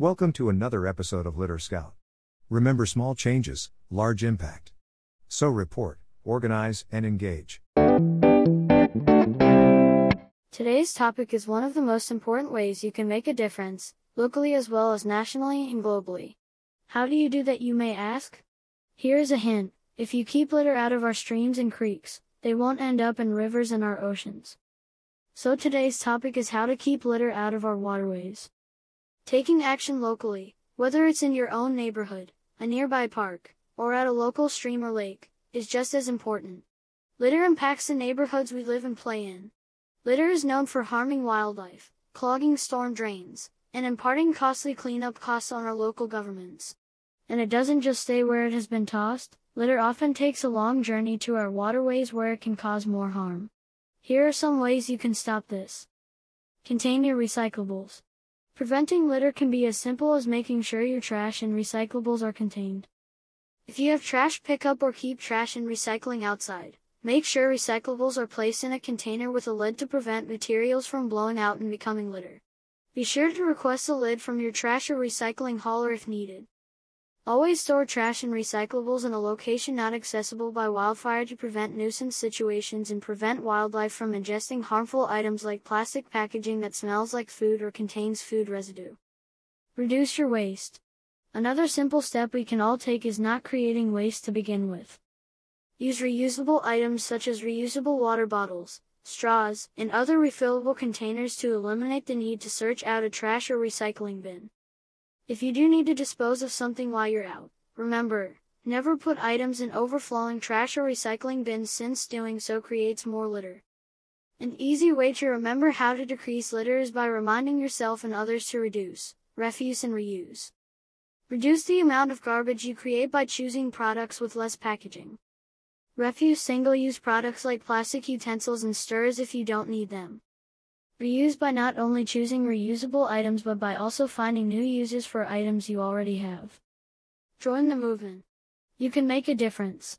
Welcome to another episode of Litter Scout. Remember small changes, large impact. So report, organize, and engage. Today's topic is one of the most important ways you can make a difference, locally as well as nationally and globally. How do you do that, you may ask? Here is a hint if you keep litter out of our streams and creeks, they won't end up in rivers and our oceans. So today's topic is how to keep litter out of our waterways. Taking action locally, whether it's in your own neighborhood, a nearby park, or at a local stream or lake, is just as important. Litter impacts the neighborhoods we live and play in. Litter is known for harming wildlife, clogging storm drains, and imparting costly cleanup costs on our local governments. And it doesn't just stay where it has been tossed, litter often takes a long journey to our waterways where it can cause more harm. Here are some ways you can stop this. Contain your recyclables. Preventing litter can be as simple as making sure your trash and recyclables are contained. If you have trash pickup or keep trash and recycling outside, make sure recyclables are placed in a container with a lid to prevent materials from blowing out and becoming litter. Be sure to request a lid from your trash or recycling hauler if needed. Always store trash and recyclables in a location not accessible by wildfire to prevent nuisance situations and prevent wildlife from ingesting harmful items like plastic packaging that smells like food or contains food residue. Reduce your waste. Another simple step we can all take is not creating waste to begin with. Use reusable items such as reusable water bottles, straws, and other refillable containers to eliminate the need to search out a trash or recycling bin. If you do need to dispose of something while you're out, remember, never put items in overflowing trash or recycling bins since doing so creates more litter. An easy way to remember how to decrease litter is by reminding yourself and others to reduce, refuse and reuse. Reduce the amount of garbage you create by choosing products with less packaging. Refuse single-use products like plastic utensils and stirrers if you don't need them. Reuse by not only choosing reusable items but by also finding new uses for items you already have. Join the movement. You can make a difference.